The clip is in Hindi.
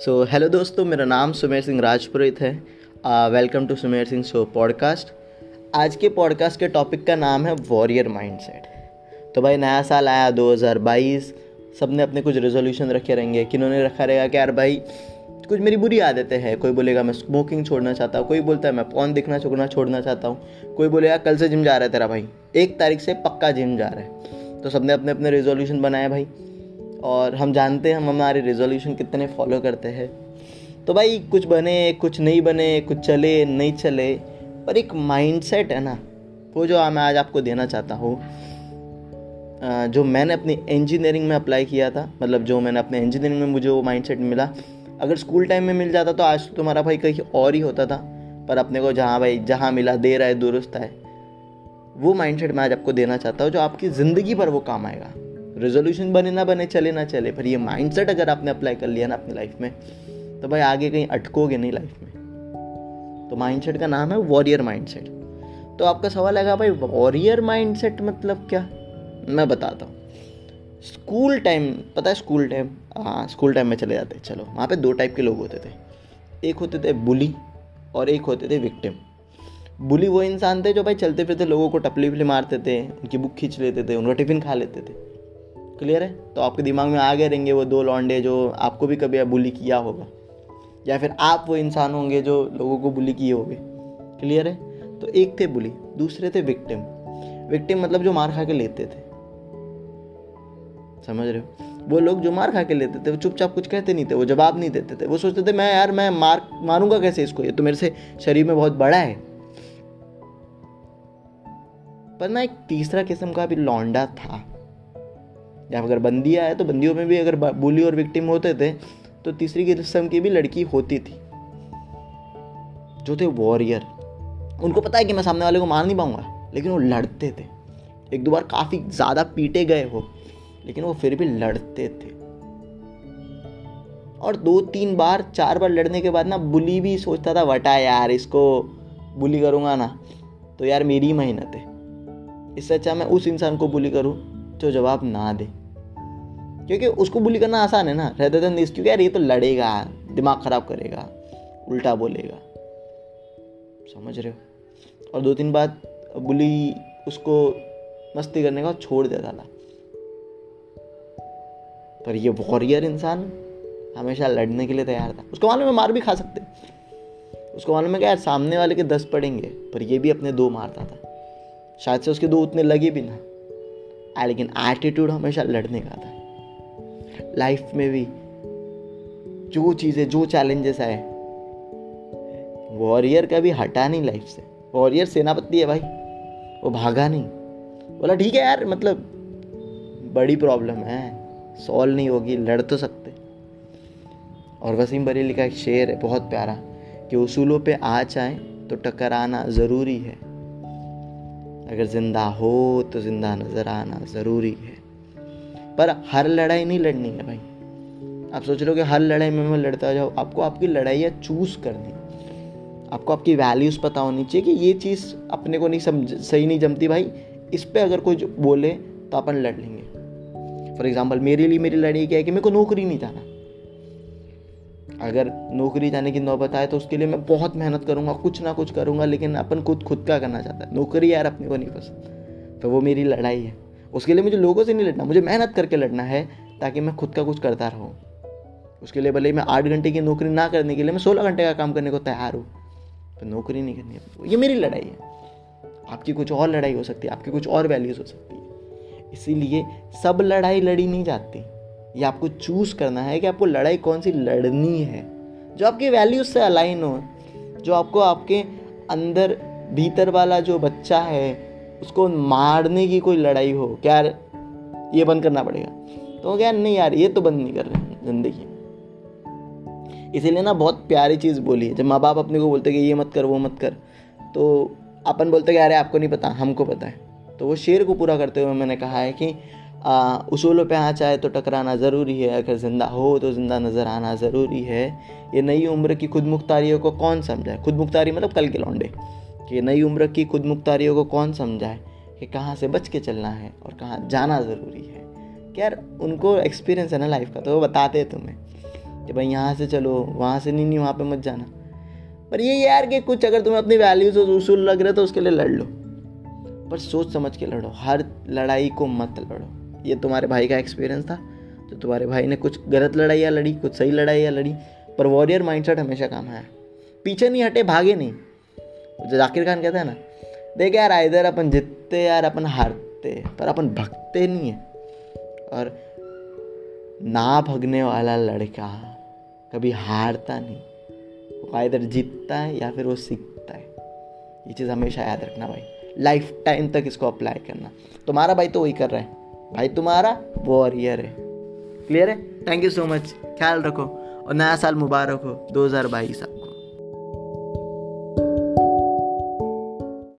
सो हेलो दोस्तों, मेरा नाम सुमेर सिंह राजपुरोहित है। Welcome to Sumer Singh show podcast आज के पॉडकास्ट के टॉपिक का नाम है वॉरियर माइंडसेट तो भाई, नया साल आया 2022 सबने अपने कुछ रेजोल्यूशन रखे रहेंगे। किन्होंने रखा रहेगा कि यार भाई, कुछ मेरी बुरी आदतें हैं। कोई बोलेगा, मैं स्मोकिंग छोड़ना चाहता हूँ। कोई बोलता है, मैं पौन दिखना छोड़ना छोड़ना चाहता हूँ। कोई बोलेगा, कल से जिम जा रहा है तेरा भाई। एक तारीख से पक्का जिम जा रहा है। तो सबने अपने अपने रेजोल्यूशन बनाए भाई। और हम जानते हैं हम हमारे रेजोल्यूशन कितने फॉलो करते हैं। तो भाई, कुछ बने, कुछ नहीं बने, कुछ चले, नहीं चले, पर एक माइंडसेट है ना, वो जो मैं आज आपको देना चाहता हूँ जो मैंने अपनी इंजीनियरिंग में अप्लाई किया था मतलब जो मैंने अपने इंजीनियरिंग में मुझे वो माइंडसेट मिला। अगर स्कूल टाइम में मिल जाता तो आज तुम्हारा भाई कहीं और ही होता था, पर अपने को जहाँ भाई, जहाँ मिला, दे रहा है, दुरुस्त है, वो माइंडसेट मैं आज आपको देना चाहता हूँ, जो आपकी ज़िंदगी पर वो काम आएगा। रेजोल्यूशन बने ना बने, चले ना चले, पर ये माइंडसेट अगर आपने अप्लाई कर लिया ना अपनी लाइफ में तो भाई आगे कहीं अटकोगे नहीं लाइफ में। तो माइंडसेट का नाम है वॉरियर माइंडसेट तो आपका सवाल है भाई वॉरियर माइंडसेट मतलब क्या? मैं बताता हूँ। स्कूल टाइम पता है स्कूल टाइम हाँ स्कूल टाइम में चले जाते चलो। वहाँ पे दो टाइप के लोग होते थे। एक होते थे बुली और एक होते थे विक्टिम बुली वो इंसान थे जो भाई चलते फिरते लोगों को टपली वपली मारते थे, उनकी बुक खींच लेते थे उनका टिफ़िन खा लेते थे। क्लियर है? तो आपके दिमाग में आ गए रहेंगे वो दो लौंडे जो आपको भी कभी बुली किया होगा। या फिर आप वो इंसान होंगे जो लोगों को बुली किए होंगे। क्लियर है? तो एक थे बुली, दूसरे थे विक्टिम विक्टिम मतलब जो मार खा के लेते थे। समझ रहे हो? वो लोग जो मार खा के लेते थे, वो चुपचाप कुछ कहते नहीं थे, वो जवाब नहीं देते थे। वो सोचते थे, मैं यार, मैं मार, मारूँगा कैसे इसको? ये तो मेरे से शरीर में बहुत बड़ा है। पर ना एक तीसरा किस्म का भी लौंडा था। या अगर बंदियाँ है तो बंदियों में भी अगर बुली और विक्टिम होते थे तो तीसरी किस्म की भी लड़की होती थी, जो थे वॉरियर उनको पता है कि मैं सामने वाले को मार नहीं पाऊँगा, लेकिन वो लड़ते थे। एक दो बार काफ़ी ज़्यादा पीटे गए हो लेकिन वो फिर भी लड़ते थे। और दो तीन बार, चार बार लड़ने के बाद ना बुली भी सोचता था, वटा यार, इसको बुली करूँगा ना। तो यार मेरी मेहनत है। इससे अच्छा मैं उस इंसान को बुली करूँ, जो जवाब ना दे। क्योंकि उसको बुली करना आसान है ना रहते देन दिस क्योंकि यार ये तो लड़ेगा, दिमाग ख़राब करेगा, उल्टा बोलेगा। समझ रहे हो? और दो तीन बाद बुली उसको मस्ती करने का छोड़ देता था पर ये वॉरियर इंसान हमेशा लड़ने के लिए तैयार था। उसको मालूम है मार भी खा सकते। उसको मालूम है कि यार, सामने वाले के दस पड़ेंगे, पर ये भी अपने दो मारता था। शायद से उसके दो उतने लगे भी ना। लेकिन एटीट्यूड हमेशा लड़ने का था। लाइफ में भी जो चीज़ें, जो चैलेंजेस आए वॉरियर कभी हटा नहीं लाइफ से। वॉरियर सेनापति है भाई, वो भागा नहीं। बोला, ठीक है यार मतलब बड़ी प्रॉब्लम है सॉल्व नहीं होगी, लड़ तो सकते। और वसीम बरेली का एक शेर है, बहुत प्यारा, कि उसूलों पे आ जाए तो टकराना ज़रूरी है। अगर ज़िंदा हो तो ज़िंदा नज़र आना ज़रूरी है। पर हर लड़ाई नहीं लड़नी है भाई। आप सोच रहे हो कि हर लड़ाई में मैं लड़ता जाओ आपको आपकी लड़ाइयाँ चूज़ करनी आपको आपकी वैल्यूज़ पता होनी चाहिए कि ये चीज़ अपने को नहीं समझ, सही नहीं जमती भाई। इस पर अगर कोई बोले तो अपन लड़ लेंगे। फॉर एग्ज़ाम्पल मेरे लिए मेरी लड़ाई क्या है कि मेरे को नौकरी नहीं जाना। अगर नौकरी जाने की नौबत आए तो उसके लिए मैं बहुत मेहनत करूँगा, कुछ ना कुछ करूँगा, लेकिन अपन खुद खुद का करना चाहता है। नौकरी यार अपने को नहीं पसंद। तो वो मेरी लड़ाई है। उसके लिए मुझे लोगों से नहीं लड़ना, मुझे मेहनत करके लड़ना है ताकि मैं खुद का कुछ करता रहूँ। उसके लिए भले ही मैं आठ घंटे की नौकरी ना करने के लिए मैं सोलह घंटे का काम करने को तैयार हूँ तो नौकरी नहीं करनी है ये मेरी लड़ाई है। आपकी कुछ और लड़ाई हो सकती है, आपकी कुछ और वैल्यूज़ हो सकती है। इसीलिए सब लड़ाई लड़ी नहीं जाती। ये आपको चूज़ करना है कि आपको लड़ाई कौन सी लड़नी है, जो आपकी वैल्यूज़ से अलाइन हो, जो आपको आपके अंदर, भीतर वाला जो बच्चा है उसको मारने की कोई लड़ाई हो, क्या ये बंद करना पड़ेगा। तो क्या नहीं यार, ये तो बंद नहीं कर रहे ज़िंदगी इसीलिए ना बहुत प्यारी चीज़ बोली है। जब माँ बाप अपने को बोलते कि ये मत कर, वो मत कर तो अपन बोलते कि, अरे, आपको नहीं पता, हमको पता है। तो वो शेर को पूरा करते हुए मैंने कहा है कि उसूलों पे आ चाहे तो टकराना ज़रूरी है, अगर ज़िंदा हो तो ज़िंदा नज़र आना ज़रूरी है। ये नई उम्र की खुद मुख्तारियों को कौन समझाए? खुद मुख्तारी मतलब कल के लौंडे। कि नई उम्र की खुद मुख्तारियों को कौन समझाए कि कहाँ से बच के चलना है और कहाँ जाना ज़रूरी है। क्या यार उनको एक्सपीरियंस है ना लाइफ का तो वो बताते हैं तुम्हें कि भाई यहाँ से चलो, वहाँ से नहीं नहीं, वहाँ पे मत जाना। पर ये यार कि कुछ अगर तुम्हें अपनी वैल्यूज़ और उसूल लग रहे तो उसके लिए लड़ लो। पर सोच समझ के लड़ो, हर लड़ाई को मत लड़ो। ये तुम्हारे भाई का एक्सपीरियंस था तो तुम्हारे भाई ने कुछ गलत लड़ाइयाँ लड़ी, कुछ सही लड़ाइयाँ लड़ी, पर वॉरियर माइंडसेट हमेशा काम आया। पीछे नहीं हटे, भागे नहीं। जाकिर खान कहता है ना, देख यार, इधर अपन जीतते यार, अपन हारते, पर अपन भगते नहीं है। और ना भगने वाला लड़का कभी हारता नहीं। वो इधर जीतता है या फिर वो सीखता है? ये चीज़ हमेशा याद रखना भाई। लाइफ टाइम तक इसको अप्लाई करना। तुम्हारा भाई तो वही कर रहा है। भाई तुम्हारा वॉरियर है। क्लियर है? थैंक यू सो मच ख्याल रखो। और नया साल मुबारक हो। 2022 आपको।